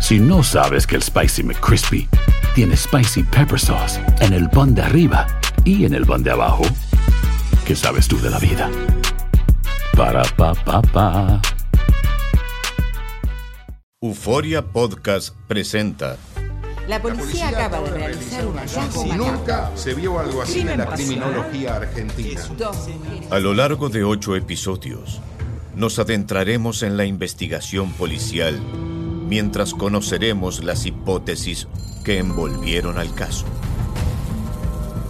Si no sabes que el Spicy McCrispy tiene Spicy Pepper Sauce en el pan de arriba y en el pan de abajo, ¿qué sabes tú de la vida? Para, pa, pa, pa. Euforia Podcast presenta La policía acaba de realizar un hallazgo Y macabro. nunca se vio algo así en la criminología argentina. A lo largo de ocho episodios, nos adentraremos en la investigación policial mientras conoceremos las hipótesis que envolvieron al caso.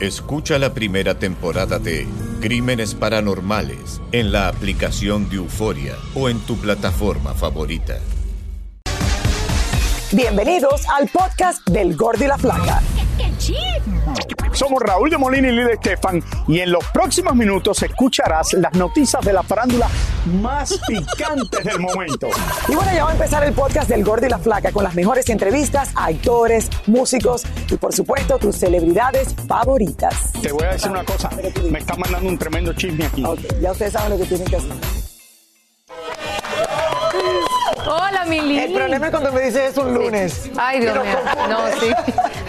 Escucha la primera temporada de Crímenes Paranormales en la aplicación de Euforia o en tu plataforma favorita. Bienvenidos al podcast del Gordo y la Flaca. Somos Raúl de Molina y Lidia Estefan y en los próximos minutos escucharás las noticias de la farándula más picantes del momento. Y bueno, ya va a empezar el podcast del Gordo y la Flaca con las mejores entrevistas a actores, músicos y por supuesto tus celebridades favoritas. Te voy a decir una cosa, me está mandando un tremendo chisme aquí. Ya ustedes saben lo que tienen que hacer. Hola, mi Lili. El problema es cuando me dices es un lunes. Ay, Dios mío. No, sí.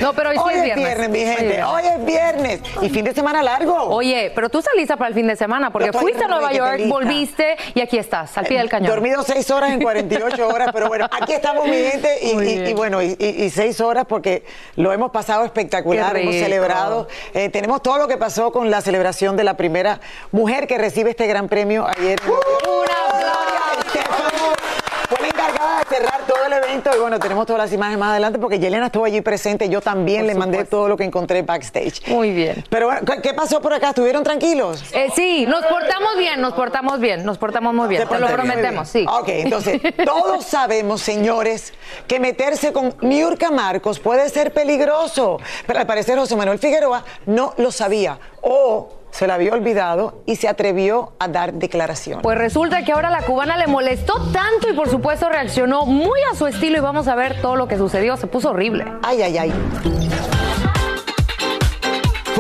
No, pero hoy sí Hoy es es viernes. viernes, mi gente. Hoy es viernes. Y fin de semana largo. Oye, pero tú saliste para el fin de semana porque fuiste a Nueva York, lista. volviste y aquí estás, al pie del cañón. Dormido seis horas en 48 horas, pero bueno, aquí estamos, mi gente, y, bueno, y, seis horas porque lo hemos pasado espectacular, hemos celebrado. Eh, tenemos todo lo que pasó con la celebración de la primera mujer que recibe este gran premio ayer. York. ¡Un aplauso! Estefano Fue la encargada de cerrar todo el evento y bueno, tenemos todas las imágenes más adelante porque Yelena estuvo allí presente. Yo también Por le mandé todo lo que encontré backstage. Muy bien. Pero bueno, ¿qué- ¿qué pasó por acá? ¿Estuvieron tranquilos? Eh, sí, nos portamos bien, nos portamos bien, nos portamos muy bien. Te lo bien. prometemos, sí. Ok, entonces, todos sabemos, señores, que meterse con Niurka Marcos puede ser peligroso. Pero al parecer José Manuel Figueroa no lo sabía. O se la había olvidado y se atrevió a dar declaración. Pues resulta que ahora la cubana le molestó tanto y por supuesto reaccionó muy a su estilo y vamos a ver todo lo que sucedió. Se puso horrible. Ay, ay, ay.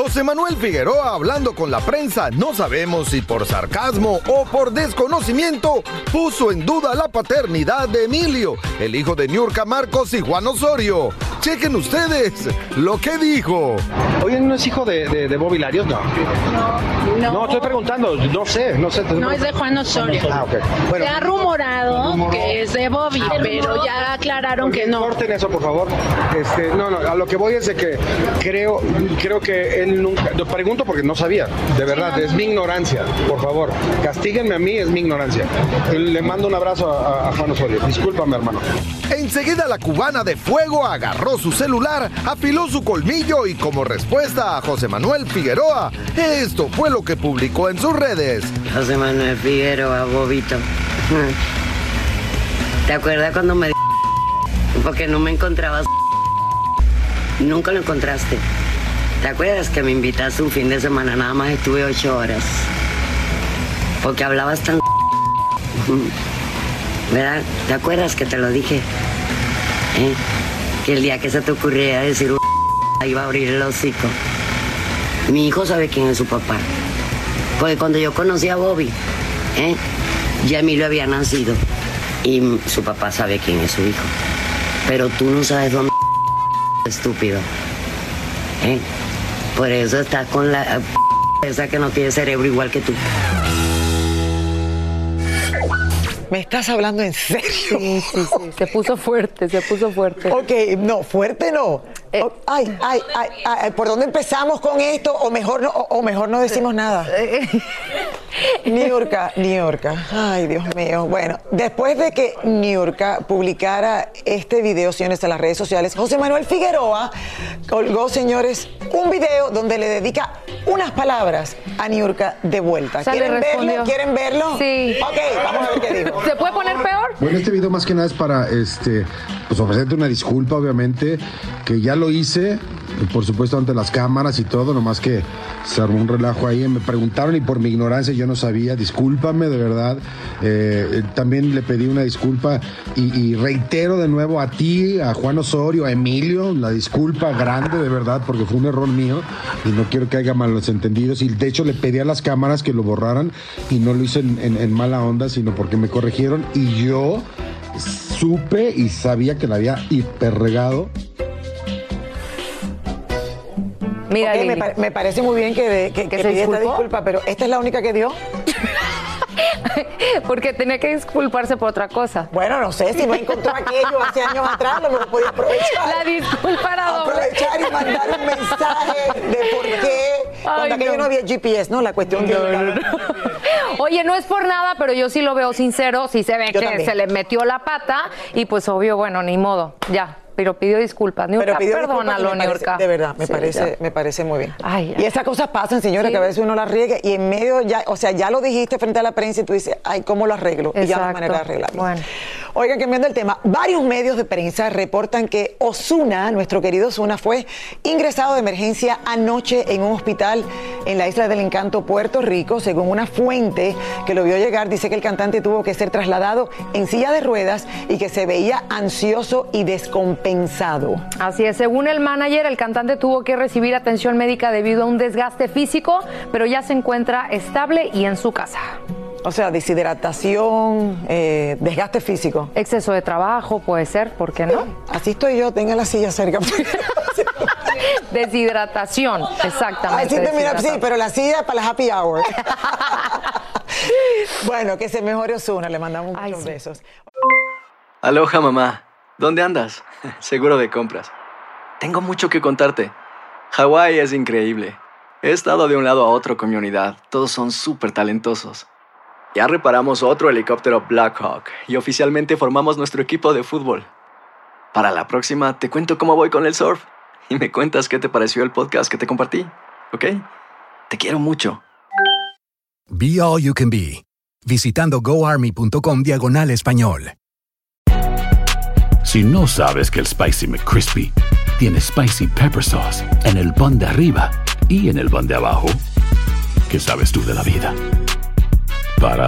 José Manuel Figueroa hablando con la prensa, no sabemos si por sarcasmo o por desconocimiento, puso en duda la paternidad de Emilio, el hijo de Niurka Marcos y Juan Osorio. Chequen ustedes lo que dijo. Oye, ¿no es hijo de, de, de Bobby Larios? No. No. No, estoy preguntando, no sé, no sé. No es de Juan Osorio. Ah, ok. Bueno, Se ha rumorado rumoró. que es de Bobby, pero ya aclararon que no. corten eso, por favor. Este, no, no, a lo que voy es de que creo, creo que él nunca. Lo pregunto porque no sabía, de verdad, es mi ignorancia. Por favor, castíguenme a mí, es mi ignorancia. Le mando un abrazo a, a Juan Osorio. Discúlpame, hermano. Enseguida la cubana de fuego agarró su celular, afiló su colmillo y como respuesta a José Manuel Figueroa, esto fue lo que publicó en sus redes. José Manuel Figueroa, bobito. ¿Te acuerdas cuando me porque no me encontrabas? Nunca lo encontraste. ¿Te acuerdas que me invitaste un fin de semana? Nada más estuve ocho horas. Porque hablabas tan... ¿Verdad? ¿Te acuerdas que te lo dije? ¿Eh? Que el día que se te ocurriera decir iba a abrir el hocico. Mi hijo sabe quién es su papá. Porque cuando yo conocí a Bobby, ¿eh? ya Emilio había nacido y su papá sabe quién es su hijo. Pero tú no sabes dónde estúpido. ¿eh? Por eso estás con la esa que no tiene cerebro igual que tú. ¿Me estás hablando en serio? Sí, sí, sí. Se puso fuerte, se puso fuerte. Ok, no, fuerte no. Eh, ay, ay, ay, ay, ¿por dónde empezamos con esto? O mejor no, o, o mejor no decimos nada. Niurka, Niurka. Ay, Dios mío. Bueno, después de que Niurka publicara este video, señores, en las redes sociales, José Manuel Figueroa colgó, señores, un video donde le dedica unas palabras a Niurka de vuelta. O sea, le ¿Quieren verlo? ¿Quieren verlo? Sí. Ok, vamos a ver qué dijo. ¿Se puede poner peor? Bueno, este video más que nada es para este, pues ofrecerte una disculpa, obviamente, que ya lo hice, por supuesto, ante las cámaras y todo, nomás que se armó un relajo ahí. Me preguntaron y por mi ignorancia yo no sabía, discúlpame de verdad. Eh, eh, también le pedí una disculpa y, reitero de nuevo a ti, a Juan Osorio, a Emilio, la disculpa grande de verdad, porque fue un error mío y no quiero que haya malos entendidos. Y de hecho le pedí a las cámaras que lo borraran y no lo hice en, en- en mala onda, sino porque me corrigieron y yo supe y sabía que la había hiperregado. Mira, Ok, me, pa- me parece muy bien que, de- que, que se esta disculpa, pero esta es la única que dio. Porque tenía que disculparse por otra cosa. Bueno, no sé, si no encontró aquello hace años atrás, lo mejor podía aprovechar. La disculpa era doble. Aprovechar y mandar un mensaje de por qué. Cuando Ay, aquello no. no. había GPS, ¿no? La cuestión de. Oye, no es por nada, pero yo sí lo veo sincero, sí se ve Yo que también. se le metió la pata y pues obvio, bueno, ni modo, ya. Pero pidió disculpas. Niurka, Pero pidió disculpas perdónalo, parece- Niurka. De verdad, me Sí, parece, ya. me parece muy bien. Ay, y esas cosas pasan, señora, Sí. que a veces uno las riegue y en medio ya, o sea, ya lo dijiste frente a la prensa y tú dices, ay, ¿cómo lo arreglo? Y ya no hay manera de arreglarlo. Bueno. Oigan, cambiando el tema, varios medios de prensa reportan que Osuna, nuestro querido Osuna, fue ingresado de emergencia anoche en un hospital en la isla del Encanto, Puerto Rico. Según una fuente que lo vio llegar, dice que el cantante tuvo que ser trasladado en silla de ruedas y que se veía ansioso y descompensado. Así es, según el manager, el cantante tuvo que recibir atención médica debido a un desgaste físico, pero ya se encuentra estable y en su casa. O sea, deshidratación, eh, desgaste físico. Exceso de trabajo puede ser, ¿por qué no? Así estoy yo, tenga la silla cerca. Deshidratación, exactamente. Así te mira, sí, pero la silla para la happy hour. bueno, que se mejore Osuna, le mandamos muchos besos. Aloha mamá, ¿dónde andas? Seguro de compras. Tengo mucho que contarte. Hawái es increíble. He estado de un lado a otro con mi unidad. Todos son súper talentosos. Ya reparamos otro helicóptero Blackhawk y oficialmente formamos nuestro equipo de fútbol. Para la próxima te cuento cómo voy con el surf y me cuentas qué te pareció el podcast que te compartí, ¿ok? Te quiero mucho. Be All You Can Be, visitando goarmy.com diagonal español. Si no sabes que el Spicy McCrispy tiene Spicy Pepper Sauce en el pan de arriba y en el pan de abajo, ¿qué sabes tú de la vida? Para,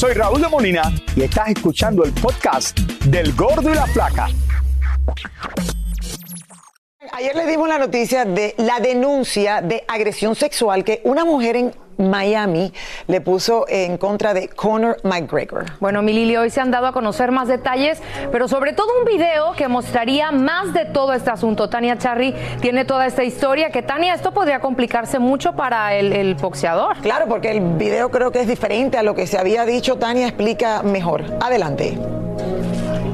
Soy Raúl de Molina y estás escuchando el podcast del Gordo y la Flaca. Ayer le dimos la noticia de la denuncia de agresión sexual que una mujer en Miami le puso en contra de Conor McGregor. Bueno, mi Lili, hoy se han dado a conocer más detalles, pero sobre todo un video que mostraría más de todo este asunto. Tania Charry tiene toda esta historia que, Tania, esto podría complicarse mucho para el, el boxeador. Claro, porque el video creo que es diferente a lo que se había dicho. Tania explica mejor. Adelante.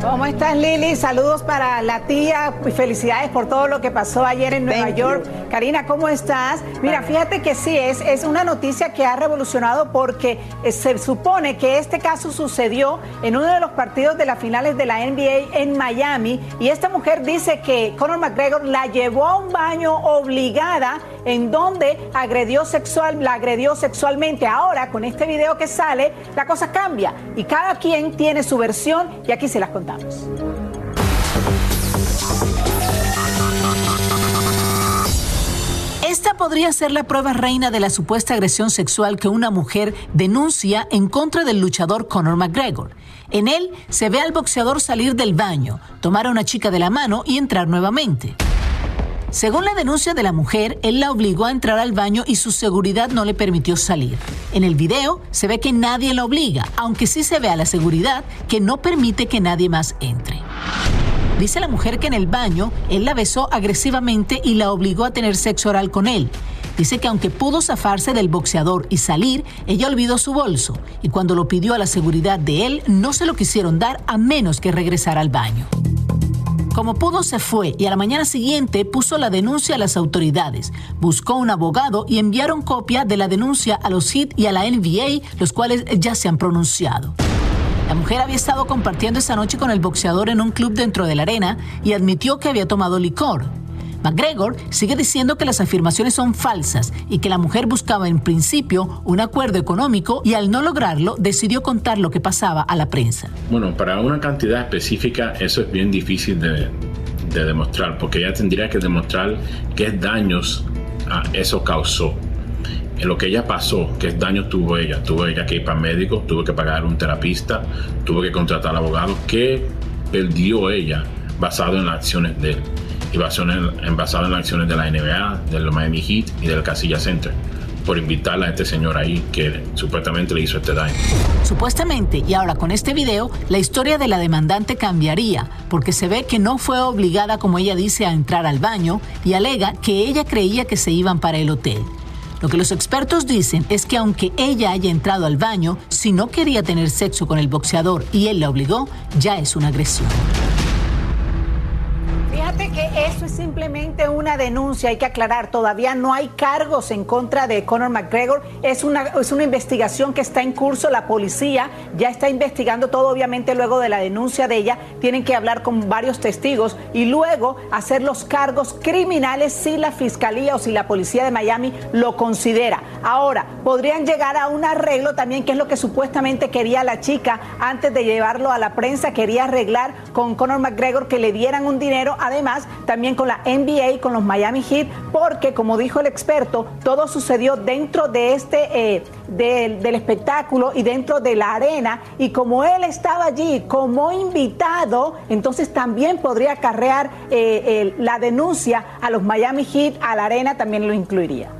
¿Cómo estás, Lili? Saludos para la tía y felicidades por todo lo que pasó ayer en Nueva Thank York. you. Karina, ¿cómo estás? Mira, fíjate que sí, es, es una noticia que ha revolucionado porque eh, se supone que este caso sucedió en uno de los partidos de las finales de la NBA en Miami y esta mujer dice que Conor McGregor la llevó a un baño obligada en donde agredió sexual, la agredió sexualmente. Ahora, con este video que sale, la cosa cambia y cada quien tiene su versión y aquí se las contamos. Esta podría ser la prueba reina de la supuesta agresión sexual que una mujer denuncia en contra del luchador Conor McGregor. En él se ve al boxeador salir del baño, tomar a una chica de la mano y entrar nuevamente. Según la denuncia de la mujer, él la obligó a entrar al baño y su seguridad no le permitió salir. En el video se ve que nadie la obliga, aunque sí se ve a la seguridad que no permite que nadie más entre. Dice la mujer que en el baño él la besó agresivamente y la obligó a tener sexo oral con él. Dice que aunque pudo zafarse del boxeador y salir, ella olvidó su bolso y cuando lo pidió a la seguridad de él no se lo quisieron dar a menos que regresara al baño. Como pudo se fue y a la mañana siguiente puso la denuncia a las autoridades. Buscó un abogado y enviaron copia de la denuncia a los HIT y a la NBA, los cuales ya se han pronunciado. La mujer había estado compartiendo esa noche con el boxeador en un club dentro de la arena y admitió que había tomado licor. McGregor sigue diciendo que las afirmaciones son falsas y que la mujer buscaba en principio un acuerdo económico y al no lograrlo decidió contar lo que pasaba a la prensa. Bueno, para una cantidad específica eso es bien difícil de, de demostrar porque ella tendría que demostrar qué daños ah, eso causó. En lo que ella pasó, qué daños tuvo ella. Tuvo ella que ir para médico, tuvo que pagar un terapista, tuvo que contratar al abogado. ¿Qué perdió ella basado en las acciones de él? Y basado en, las acciones de la NBA, del Miami Heat y del Casilla Center por invitarla a este señor ahí que supuestamente le hizo este daño. Supuestamente, y ahora con este video, la historia de la demandante cambiaría, porque se ve que no fue obligada, como ella dice, a entrar al baño y alega que ella creía que se iban para el hotel. Lo que los expertos dicen es que aunque ella haya entrado al baño, si no quería tener sexo con el boxeador y él la obligó, ya es una agresión. Que eso es simplemente una denuncia, hay que aclarar, todavía no hay cargos en contra de Conor McGregor, es una, es una investigación que está en curso, la policía ya está investigando todo, obviamente luego de la denuncia de ella, tienen que hablar con varios testigos y luego hacer los cargos criminales si la fiscalía o si la policía de Miami lo considera. Ahora, podrían llegar a un arreglo también, que es lo que supuestamente quería la chica antes de llevarlo a la prensa, quería arreglar con Conor McGregor que le dieran un dinero además también con la NBA, con los Miami Heat, porque como dijo el experto, todo sucedió dentro de este, eh, del, espectáculo y dentro de la arena, y como él estaba allí como invitado, entonces también podría acarrear eh, la denuncia a los Miami Heat, a la arena también lo incluiría.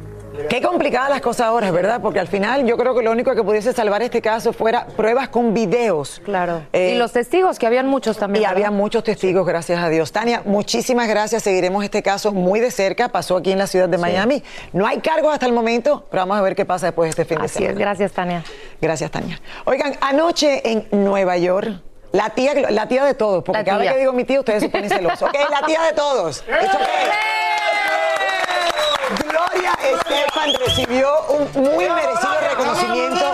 Qué complicadas las cosas ahora, ¿verdad? Porque al final yo creo que lo único que pudiese salvar este caso fuera pruebas con videos. Claro. y los testigos, que habían muchos también. Y había muchos testigos, gracias a Dios. Tania, muchísimas gracias. Seguiremos este caso muy de cerca. Pasó aquí en la ciudad de Miami. No hay cargos hasta el momento, pero vamos a ver qué pasa después de este fin de semana. Es. Gracias, Tania. Gracias, Tania. Oigan, anoche en Nueva York. La tía, la tía de todos, porque cada vez que digo mi tía, ustedes se ponen celosos. Ok, la tía de todos. Recibió un muy merecido reconocimiento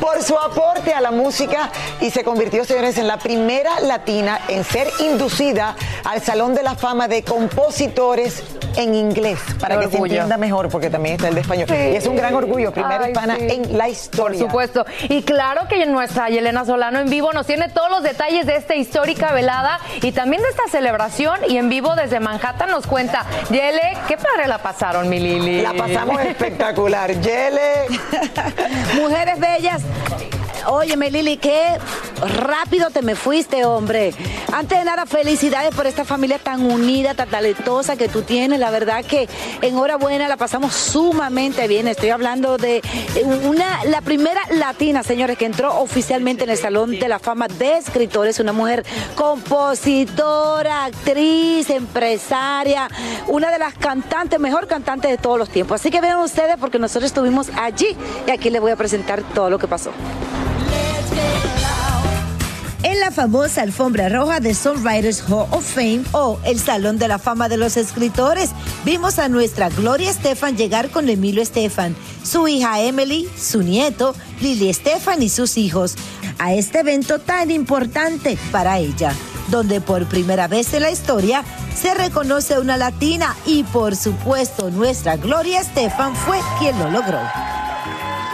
por su aporte a la música y se convirtió, señores, en la primera latina en ser inducida al Salón de la Fama de Compositores en inglés, para que se entienda mejor, porque también está el de español. Y es un gran orgullo, primera hispana en la historia. Por supuesto. Y claro que nuestra Yelena Solano en vivo nos tiene todos los detalles de esta histórica velada y también de esta celebración. Y en vivo desde Manhattan nos cuenta, Yele, qué padre la pasaron, mi Lili. La pasamos espectacular. Yele. Mujeres bellas. Óyeme, Lili, qué rápido te me fuiste, hombre. Antes de nada, felicidades por esta familia tan unida, tan talentosa que tú tienes. La verdad que enhorabuena, la pasamos sumamente bien. Estoy hablando de una, la primera latina, señores, que entró oficialmente en el Salón de la Fama de Escritores. Una mujer compositora, actriz, empresaria, una de las cantantes, mejor cantante de todos los tiempos. Así que vean ustedes porque nosotros estuvimos allí y aquí les voy a presentar todo lo que pasó. En la famosa alfombra roja de Songwriters Hall of Fame o el Salón de la Fama de los Escritores, vimos a nuestra Gloria Estefan llegar con Emilio Estefan, su hija Emily, su nieto, Lily Estefan y sus hijos, a este evento tan importante para ella, donde por primera vez en la historia se reconoce una latina y por supuesto nuestra Gloria Estefan fue quien lo logró.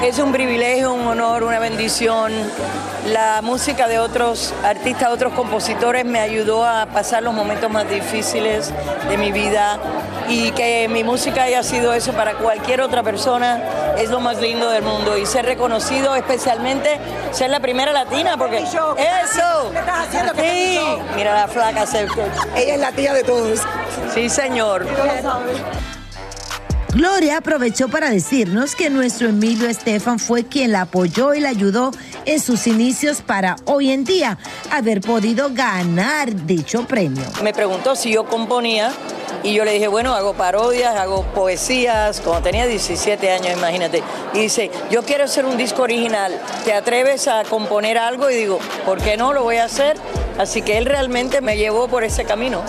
Es un privilegio, un honor, una bendición. La música de otros artistas, otros compositores me ayudó a pasar los momentos más difíciles de mi vida y que mi música haya sido eso para cualquier otra persona es lo más lindo del mundo. Y ser reconocido especialmente ser la primera latina porque eso. sí mira la flaca se- Ella es la tía de todos. sí señor Gloria aprovechó para decirnos que nuestro Emilio Estefan fue quien la apoyó y la ayudó en sus inicios para hoy en día haber podido ganar dicho premio. me preguntó si yo componía y yo le dije, bueno, hago parodias, hago poesías, cuando tenía 17 años, imagínate. Y dice, yo quiero hacer un disco original, ¿te atreves a componer algo? Y digo, ¿por qué no? Lo voy a hacer. Así que él realmente me llevó por ese camino.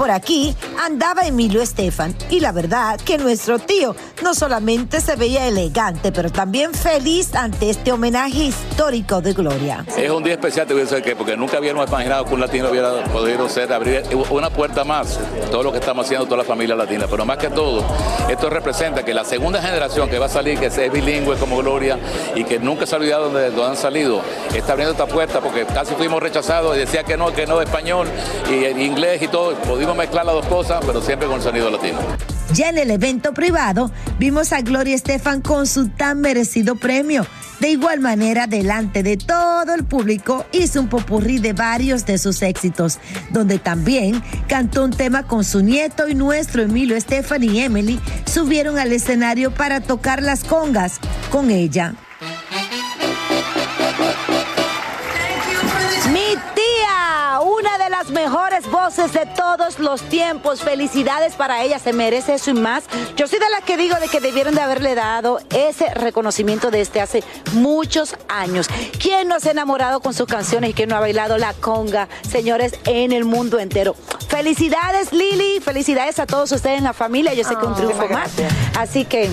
Por aquí andaba Emilio Estefan y la verdad que nuestro tío no solamente se veía elegante, pero también feliz ante este homenaje histórico de Gloria. Es un día especial, te voy a decir que porque nunca habíamos imaginado que un latino hubiera podido ser abrir una puerta más, todo lo que estamos haciendo toda la familia latina. Pero más que todo, esto representa que la segunda generación que va a salir, que es bilingüe como Gloria y que nunca se ha olvidado de dónde han salido, está abriendo esta puerta porque casi fuimos rechazados y decía que no, que no, español y y inglés y todo. Pudimos mezclar las dos cosas, pero siempre con el sonido latino. Ya en el evento privado vimos a Gloria Estefan con su tan merecido premio. De igual manera, delante de todo el público, hizo un popurrí de varios de sus éxitos, donde también cantó un tema con su nieto y nuestro Emilio Estefan y Emily subieron al escenario para tocar las congas con ella. Las mejores voces de todos los tiempos. Felicidades para ella, se merece eso y más. Yo soy de las que digo de que debieron de haberle dado ese reconocimiento desde hace muchos años. ¿Quién no se ha enamorado con sus canciones y quién no ha bailado la conga, señores, en el mundo entero? Felicidades, Lili. Felicidades a todos ustedes en la familia. Yo sé que un triunfo más. Así que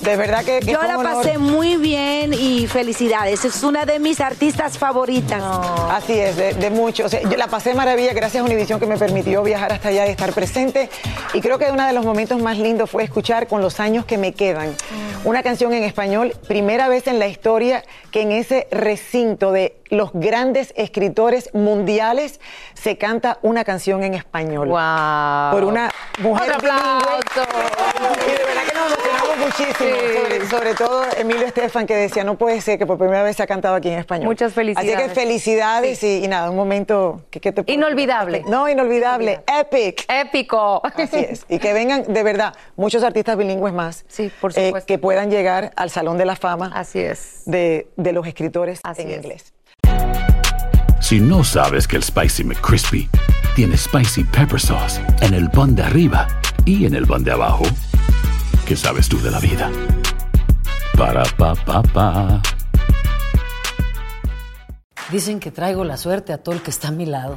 De verdad que, que yo la honor. pasé muy bien y felicidades. Es una de mis artistas favoritas. Así es, de, de mucho. O sea, yo la pasé maravilla gracias a Univision que me permitió viajar hasta allá y estar presente. Y creo que uno de los momentos más lindos fue escuchar con los años que me quedan una canción en español, primera vez en la historia que en ese recinto de los grandes escritores mundiales se canta una canción en español. Por una mujer Otro aplauso. bilingüe. Y de verdad que nos muchísimo. Sobre, sobre todo Emilio Estefan que decía, no puede ser que por primera vez se ha cantado aquí en español. Muchas Así que felicidades. felicidades y, y nada, un momento que, que te puedo- Inolvidable. No, inolvidable, epic. Épico. Así es. Y que vengan de verdad muchos artistas bilingües más. Sí, por eh, supuesto. que puedan llegar al Salón de la Fama. Así es. De, de los escritores en es. inglés. Si no sabes que el Spicy McCrispy tiene Spicy Pepper Sauce en el pan de arriba y en el pan de abajo, ¿qué sabes tú de la vida? Para, pa, pa, pa. Dicen que traigo la suerte a todo el que está a mi lado.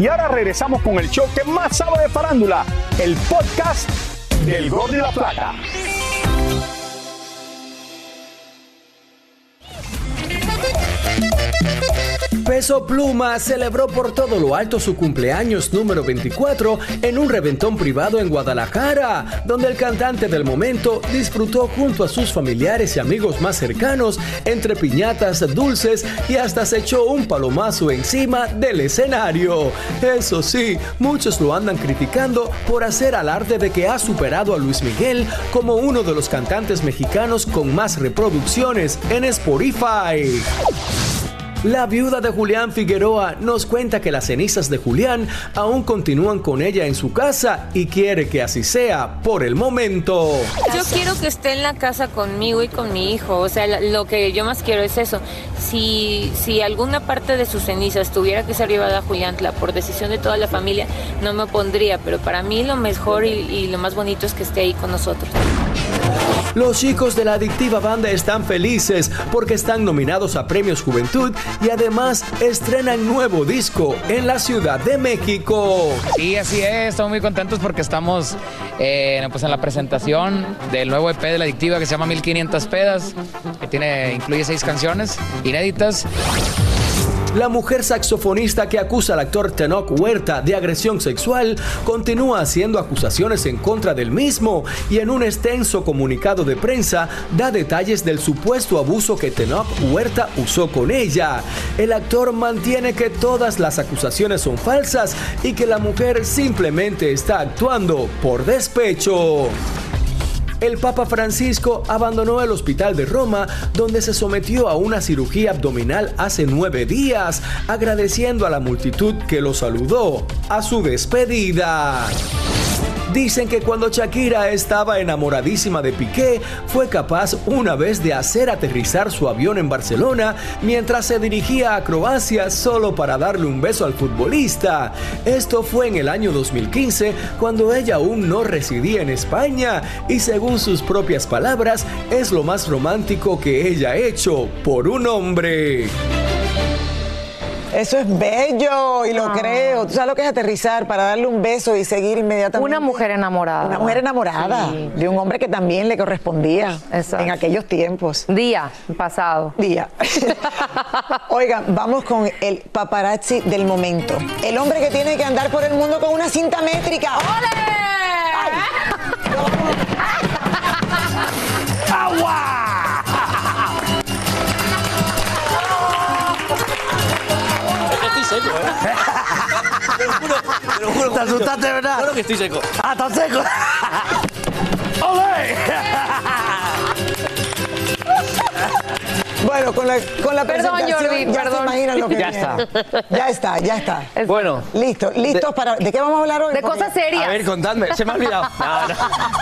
Y ahora regresamos con el show que más sabe de farándula, el podcast del Gol de la Plata. Peso Pluma celebró por todo lo alto su cumpleaños número 24 en un reventón privado en Guadalajara, donde el cantante del momento disfrutó junto a sus familiares y amigos más cercanos entre piñatas, dulces y hasta se echó un palomazo encima del escenario. Eso sí, muchos lo andan criticando por hacer alarde de que ha superado a Luis Miguel como uno de los cantantes mexicanos con más reproducciones en Spotify. La viuda de Julián Figueroa nos cuenta que las cenizas de Julián aún continúan con ella en su casa y quiere que así sea por el momento. Yo quiero que esté en la casa conmigo y con mi hijo. O sea, lo que yo más quiero es eso. Si, si alguna parte de sus cenizas tuviera que ser llevada a Juliantla por decisión de toda la familia, no me opondría. Pero para mí lo mejor y, y lo más bonito es que esté ahí con nosotros. Los chicos de la adictiva banda están felices porque están nominados a Premios Juventud y además estrenan nuevo disco en la Ciudad de México. Sí, así es, estamos muy contentos porque estamos eh, pues en la presentación del nuevo EP de la adictiva que se llama 1500 pedas, que tiene, incluye seis canciones inéditas. La mujer saxofonista que acusa al actor Tenoch Huerta de agresión sexual continúa haciendo acusaciones en contra del mismo y en un extenso comunicado de prensa da detalles del supuesto abuso que Tenoch Huerta usó con ella. El actor mantiene que todas las acusaciones son falsas y que la mujer simplemente está actuando por despecho. El Papa Francisco abandonó el hospital de Roma, donde se sometió a una cirugía abdominal hace nueve días, agradeciendo a la multitud que lo saludó a su despedida. Dicen que cuando Shakira estaba enamoradísima de Piqué, fue capaz una vez de hacer aterrizar su avión en Barcelona mientras se dirigía a Croacia solo para darle un beso al futbolista. Esto fue en el año 2015, cuando ella aún no residía en España y según sus propias palabras, es lo más romántico que ella ha hecho por un hombre. Eso es bello y lo Ah. creo. ¿Tú sabes lo que es aterrizar para darle un beso y seguir inmediatamente? Una mujer enamorada. Una mujer enamorada Sí. de un hombre que también le correspondía en aquellos tiempos. Día pasado. Día. Oigan, vamos con el paparazzi del momento. El hombre que tiene que andar por el mundo con una cinta métrica. Estoy lo juro. ¿Te asustaste, verdad? Claro que estoy seco. ¡Ah, tan seco! ¡Ole! Bueno, con la, con la Perdón, presentación Jordi, ya perdón. se imaginan lo que Ya viene. Ya está, ya está. Bueno. Listo, listos para... ¿De qué vamos a hablar hoy? De Porque- cosas serias. A ver, contadme, se me ha olvidado. No, no,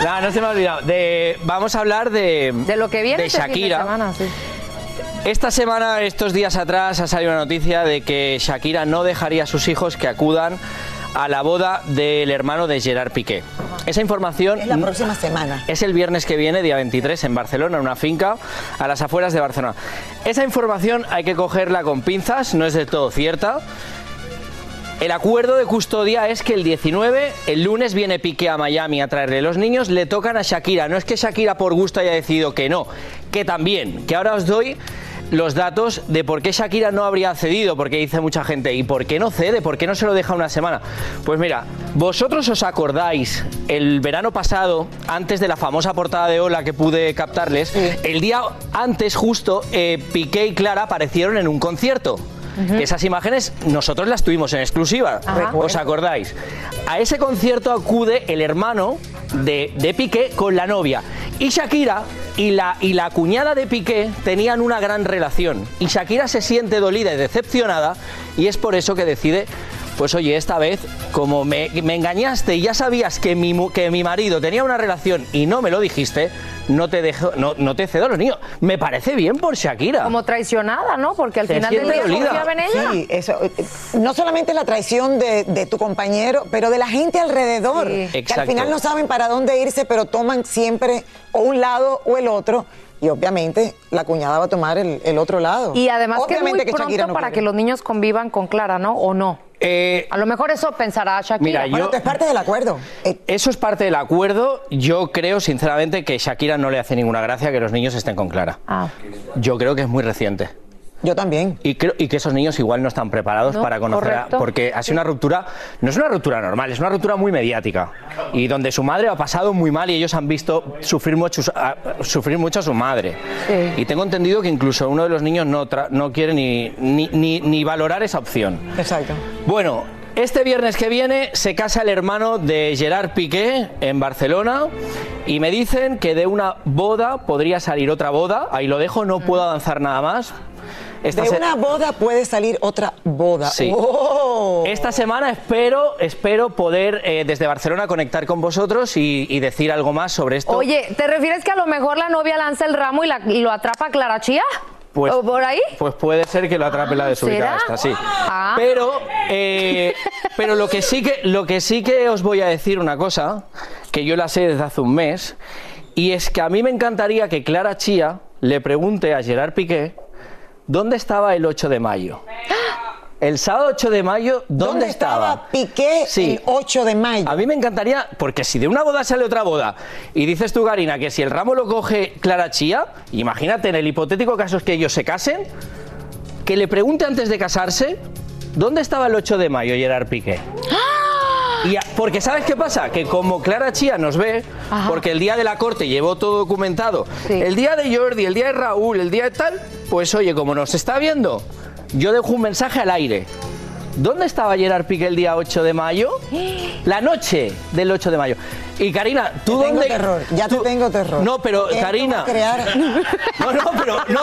no, no se me ha olvidado. De, vamos a hablar de, De lo que viene de este fin de Shakira. semana, sí. Esta semana, estos días atrás, ha salido una noticia de que Shakira no dejaría a sus hijos que acudan a la boda del hermano de Gerard Piqué. Esa información Es la próxima semana. es el viernes que viene, día 23, en Barcelona, en una finca a las afueras de Barcelona. Esa información hay que cogerla con pinzas, no es del todo cierta. El acuerdo de custodia es que el 19, el lunes, viene Piqué a Miami a traerle los niños, le tocan a Shakira. No es que Shakira por gusto haya decidido que no, que también, que ahora os doy los datos de por qué Shakira no habría cedido, porque dice mucha gente, ¿y por qué no cede? ¿Por qué no se lo deja una semana? Pues mira, vosotros os acordáis, el verano pasado, antes de la famosa portada de Ola que pude captarles, el día antes justo, eh, Piqué y Clara aparecieron en un concierto. Esas imágenes nosotros las tuvimos en exclusiva, Ajá. ¿os acordáis? A ese concierto acude el hermano de, de Piqué con la novia. Y Shakira y la, y la cuñada de Piqué tenían una gran relación. Y Shakira se siente dolida y decepcionada y es por eso que decide... Pues oye, esta vez, como me, me engañaste y ya sabías que mi, mu- que mi marido tenía una relación y no me lo dijiste, no te dejo, no, no te cedo a los niños. Me parece bien por Shakira. Como traicionada, ¿no? Porque al Se final del día confiaba en ella. Sí, eso. eh, No solamente la traición de, de tu compañero, pero de la gente alrededor. Que al final no saben para dónde irse, pero toman siempre o un lado o el otro. Y obviamente la cuñada va a tomar el, el otro lado. Y además que es muy Obviamente pronto Shakira no para quiere. que los niños convivan con Clara, ¿no? ¿O no? a lo mejor eso pensará Shakira. Mira, yo- es parte del acuerdo. Eso es parte del acuerdo. Yo creo, sinceramente, que Shakira no le hace ninguna gracia que los niños estén con Clara. Ah. Yo creo que es muy reciente. Yo también. Y, creo, y que esos niños igual no están preparados No, para conocer a-. Porque ha sido una ruptura, no es una ruptura normal, es una ruptura muy mediática. Y donde su madre ha pasado muy mal y ellos han visto sufrir mucho, a- sufrir mucho a su madre. Y tengo entendido que incluso uno de los niños no, tra- no quiere ni, ni, ni- ni valorar esa opción. Exacto. Bueno, este viernes que viene se casa el hermano de Gerard Piqué en Barcelona y me dicen que de una boda podría salir otra boda. Ahí lo dejo, no puedo avanzar nada más. Esta de se- una boda puede salir otra boda. Sí. ¡Oh! Esta semana espero, espero poder eh, desde Barcelona conectar con vosotros y, y decir algo más sobre esto. Oye, ¿te refieres que a lo mejor la novia lanza el ramo y, la- y lo atrapa Clara Chía? Pues- ¿O por ahí? Pues puede ser que lo atrape la desubicada esta, sí. Ah. Pero, eh, pero lo que sí que lo que sí que os voy a decir una cosa que yo la sé desde hace un mes Y es que a mí me encantaría que Clara Chía le pregunte a Gerard Piqué dónde estaba el 8 de mayo. El sábado 8 de mayo, ¿dónde, estaba? Piqué el 8 de mayo? A mí me encantaría, porque si de una boda sale otra boda, y dices tú, Karina, que si el ramo lo coge Clara Chía, imagínate en el hipotético caso es que ellos se casen, que le pregunte antes de casarse, ¿dónde estaba el 8 de mayo Gerard Piqué? Y a- porque ¿sabes qué pasa? Que como Clara Chía nos ve, porque el día de la corte llevó todo documentado, el día de Jordi, el día de Raúl, el día de tal, pues oye, como nos está viendo, yo dejo un mensaje al aire. ¿Dónde estaba Gerard Piqué el día 8 de mayo? La noche del 8 de mayo. Y Karina, ¿tú Te tengo dónde...? terror, ya te tengo terror. No, pero a Karina... crear- No, no, pero no.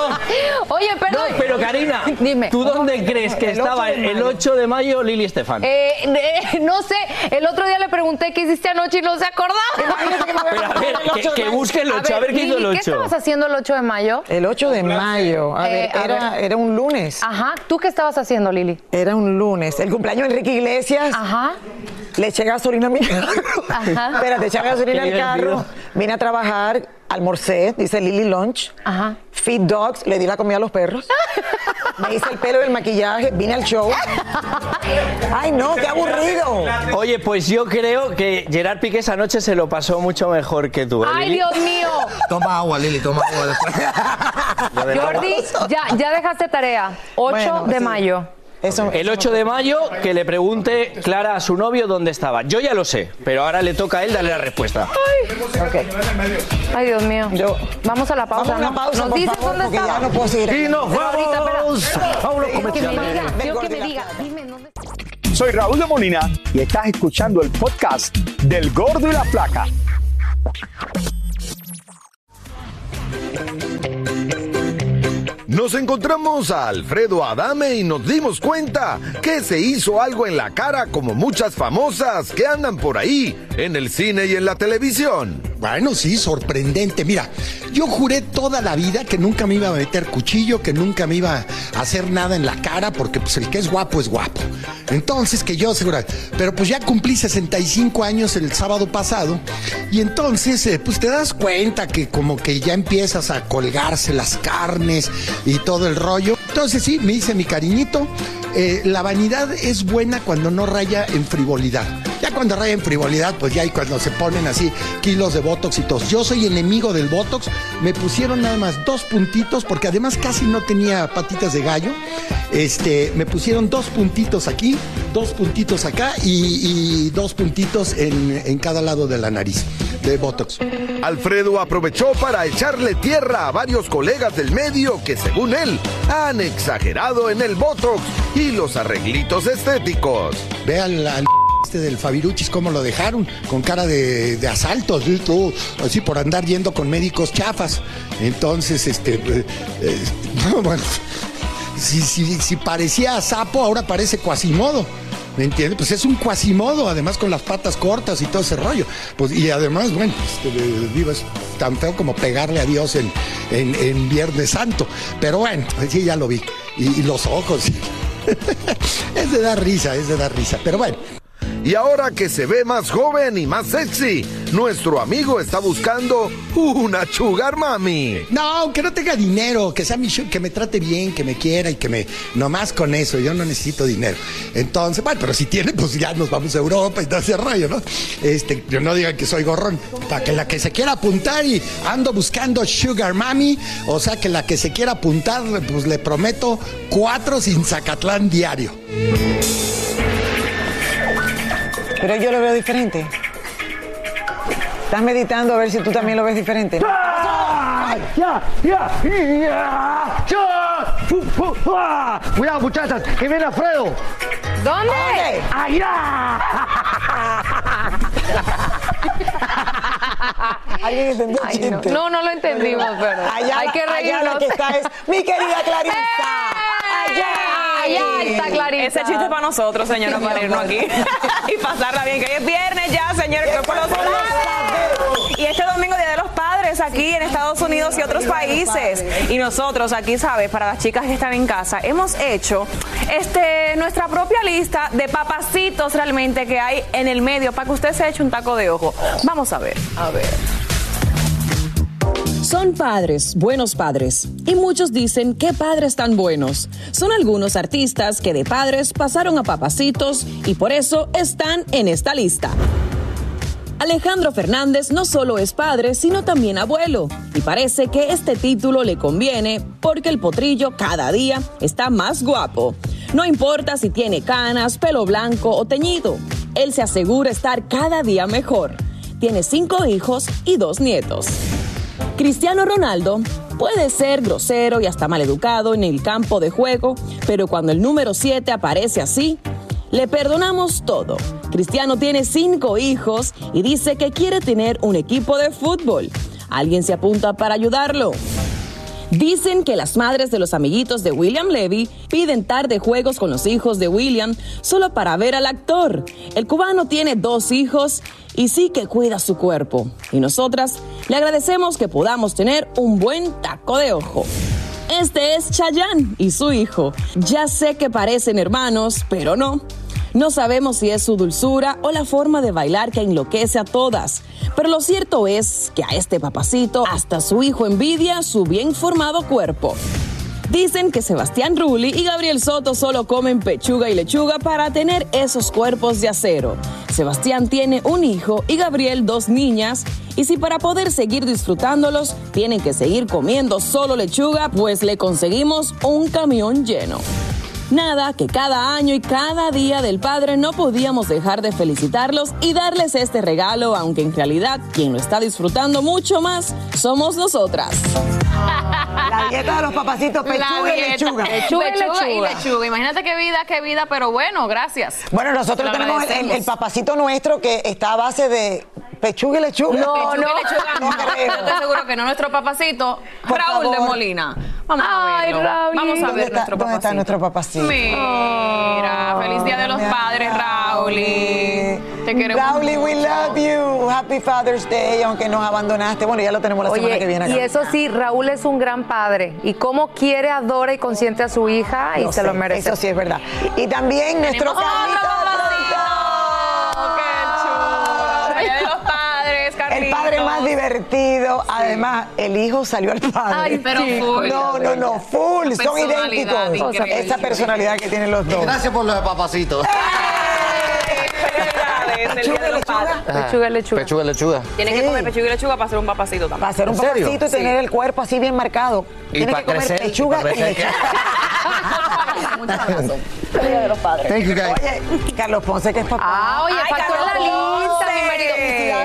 Oye, perdón. No, pero Karina, Dime. ¿tú dónde crees que El 8 estaba el, el mayo. 8 de mayo Lili Estefan? Eh, eh, no sé, el otro día le pregunté qué hiciste anoche y no se acordaba. Pero a ver, que, que busque el 8, a ver, qué hizo el Lili, 8. ¿Qué estabas haciendo el 8 de mayo? El 8 de mayo. A ver, Eh, a era, ver. era un lunes. Ajá, ¿tú qué estabas haciendo, Lili? Era un lunes. El cumpleaños de Enrique Iglesias. Ajá. Le eché gasolina a mi carro. Ajá. Espérate, eché gasolina al carro. Vine a trabajar, almorcé, dice Lily Lunch. Ajá. Feed dogs, le di la comida a los perros. Me hice el pelo y el maquillaje, vine al show. Ay, no, qué aburrido. Oye, pues yo creo que Gerard Piqué esa noche se lo pasó mucho mejor que tú. ¿eh, ¡Ay, Lili? Dios mío! Toma agua, Lili, toma agua después. Jordi, ya, ya dejaste tarea. 8 Bueno, de sí. mayo. Eso, El 8 de mayo, que le pregunte Clara a su novio dónde estaba. Yo ya lo sé, pero ahora le toca a él darle la respuesta. Ay, Dios mío. Vamos a la pausa. Vamos a ¿no? pausa, ¿Nos por dices favor, dónde estaba? ya no puedo seguir. Y nos ahorita, vamos espera. a unos Que me diga, quiero que me diga. Dime dónde Soy Raúl de Molina y estás escuchando el podcast del Gordo y la Flaca. Nos encontramos a Alfredo Adame y nos dimos cuenta que se hizo algo en la cara como muchas famosas que andan por ahí, en el cine y en la televisión. Bueno, sí, sorprendente. Mira, yo juré toda la vida que nunca me iba a meter cuchillo, que nunca me iba a hacer nada en la cara, porque pues el que es guapo es guapo. Entonces, que yo seguro. Pero pues ya cumplí 65 años el sábado pasado, y entonces, eh, pues te das cuenta que como que ya empiezas a colgarse las carnes y todo el rollo. Entonces, sí, me hice mi cariñito. Eh, la vanidad es buena cuando no raya en frivolidad. Ya cuando raya en frivolidad, pues ya y cuando se ponen así kilos de botox y todo. Yo soy enemigo del botox. Me pusieron nada más dos puntitos, porque además casi no tenía patitas de gallo. Este, me pusieron dos puntitos aquí, dos puntitos acá y, dos puntitos en cada lado de la nariz de botox. Alfredo aprovechó para echarle tierra a varios colegas del medio que, según él, han exagerado en el botox y los arreglitos estéticos. Ve al, al este del Fabiruchis cómo lo dejaron, con cara de, de asalto, así, por andar yendo con médicos chafas. Entonces, este, eh, eh, no, bueno, si, si, si parecía sapo, ahora parece cuasimodo. ¿Me entiendes? Pues es un cuasimodo, además con las patas cortas y todo ese rollo. Pues, y además, bueno, eh, digo, es tan feo como pegarle a Dios en, en, en Viernes Santo. Pero bueno, sí, ya lo vi. Y, y los ojos. es de dar risa, es de dar risa. Pero bueno. Y ahora que se ve más joven y más sexy, nuestro amigo está buscando una sugar mami. No, que no tenga dinero, que sea mi que me trate bien, que me quiera y que me. Nomás con eso, yo no necesito dinero. Entonces, bueno, pero si tiene, pues ya nos vamos a Europa y todo ese rollo, ¿no? Este, yo no digan que soy gorrón. Para que la que se quiera apuntar y ando buscando Sugar Mami, o sea que la que se quiera apuntar, pues le prometo cuatro sin Zacatlán diario. Pero yo lo veo diferente. Estás meditando a ver si tú también lo ves diferente. ¿no? Ya, ya, ya, ya. Cuidado, muchachas, que viene Alfredo. ¿Dónde? ¡Allá! ¿Alguien entendió el no. chiste? No, no lo entendimos, pero Allá, hay que allá reírnos. la que está es mi querida Clarisa. Allá. Allá está Clarita. Ese chiste es para nosotros, señora, para irnos aquí y pasarla bien. Que hoy es viernes ya, señores, que por los padres. Y este domingo, Día de los Padres, aquí en Estados Unidos y otros países. Y nosotros aquí, ¿sabes? Para las chicas que están en casa, hemos hecho este, nuestra propia lista de papacitos realmente que hay en el medio para que usted se eche un taco de ojo. Vamos a ver. A ver. Son padres, buenos padres. Y muchos dicen, ¿qué padres tan buenos? Son algunos artistas que de padres pasaron a papacitos y por eso están en esta lista. Alejandro Fernández no solo es padre, sino también abuelo. Y parece que este título le conviene porque el potrillo cada día está más guapo. No importa si tiene canas, pelo blanco o teñido. Él se asegura estar cada día mejor. Tiene cinco hijos y dos nietos. Cristiano Ronaldo puede ser grosero y hasta maleducado en el campo de juego, pero cuando el número 7 aparece así, le perdonamos todo. Cristiano tiene cinco hijos y dice que quiere tener un equipo de fútbol. ¿Alguien se apunta para ayudarlo? Dicen que las madres de los amiguitos de William Levy piden tarde juegos con los hijos de William solo para ver al actor. El cubano tiene dos hijos y sí que cuida su cuerpo. Y nosotras le agradecemos que podamos tener un buen taco de ojo. Este es Chayanne y su hijo. Ya sé que parecen hermanos, pero no. No sabemos si es su dulzura o la forma de bailar que enloquece a todas. Pero lo cierto es que a este papacito hasta su hijo envidia su bien formado cuerpo. Dicen que Sebastián Rulli y Gabriel Soto solo comen pechuga y lechuga para tener esos cuerpos de acero. Sebastián tiene un hijo y Gabriel dos niñas. Y si para poder seguir disfrutándolos tienen que seguir comiendo solo lechuga, pues le conseguimos un camión lleno. Nada, que cada año y cada día del Padre no podíamos dejar de felicitarlos y darles este regalo, aunque en realidad quien lo está disfrutando mucho más somos nosotras. La dieta de los papacitos, pechuga y lechuga. Pechuga, y lechuga. Imagínate qué vida, qué vida, pero bueno, gracias. Bueno, nosotros tenemos el papacito nuestro que está a base de pechuga y lechuga. No, Pechuga no, y lechuga, no creo. Yo estoy seguro que no. Nuestro papacito, Por Raúl de. Molina. Vamos a Ay, verlo. Raúl. Vamos a ¿Dónde ver está- nuestro dónde papacito. está nuestro papacito? Mira, feliz día de los padres, Raúl. Te queremos. Raúl, we love you. Happy Father's Day, aunque nos abandonaste. Bueno, ya lo tenemos la semana que viene acá. y eso sí, Raúl es un gran padre. Y cómo quiere, adora y consiente a su hija y se lo merece. Eso sí es verdad. Y también nuestro Carlito Además, el hijo salió al padre. Ay, pero full. No, no, no, full. Son idénticos. increíble. Esa personalidad que tienen los dos. Gracias por los de papacitos. De los padres. Pechuga y lechuga. Pechuga y lechuga. Tienes que comer pechuga y lechuga para ser un papacito también. Para ser un papacito y tener el cuerpo así bien marcado. Y Tienes para que comer crecer, pechuga y para y lechuga. Día de los padres. Thank you, guys. Oye, Carlos Ponce, que es papá. Ah, oye, Ay,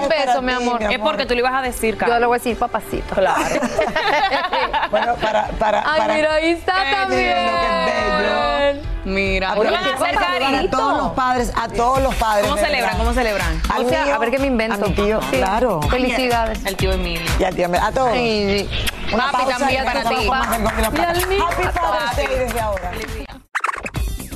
Un beso, mi amor. mi Es porque tú le ibas a decir, Yo Carlos. le voy a decir papacito. Claro. Bueno, para, para, Ay, para. mira, ahí está Qué también. Mira, te van a hacer todos los padres, a todos los padres. ¿Cómo celebran? ¿Cómo celebran? Al O sea, mío, a ver qué me invento. A mi tío, Sí. claro. Felicidades. El tío Emilio. Y a ti, a todos. Sí, Una Papi, pausa también y para ti. Y al mío. Happy Father's Day desde ahora.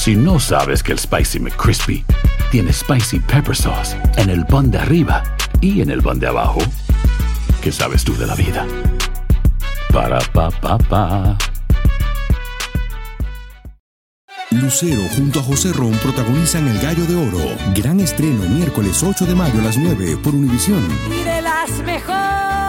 Si no sabes que el Spicy McCrispy tiene Spicy Pepper Sauce en el pan de arriba y en el pan de abajo, ¿qué sabes tú de la vida? Para, pa, pa, pa. Lucero junto a José Ron protagonizan El Gallo de Oro. Gran estreno miércoles 8 de mayo a las 9 por Univisión. Y de las mejores.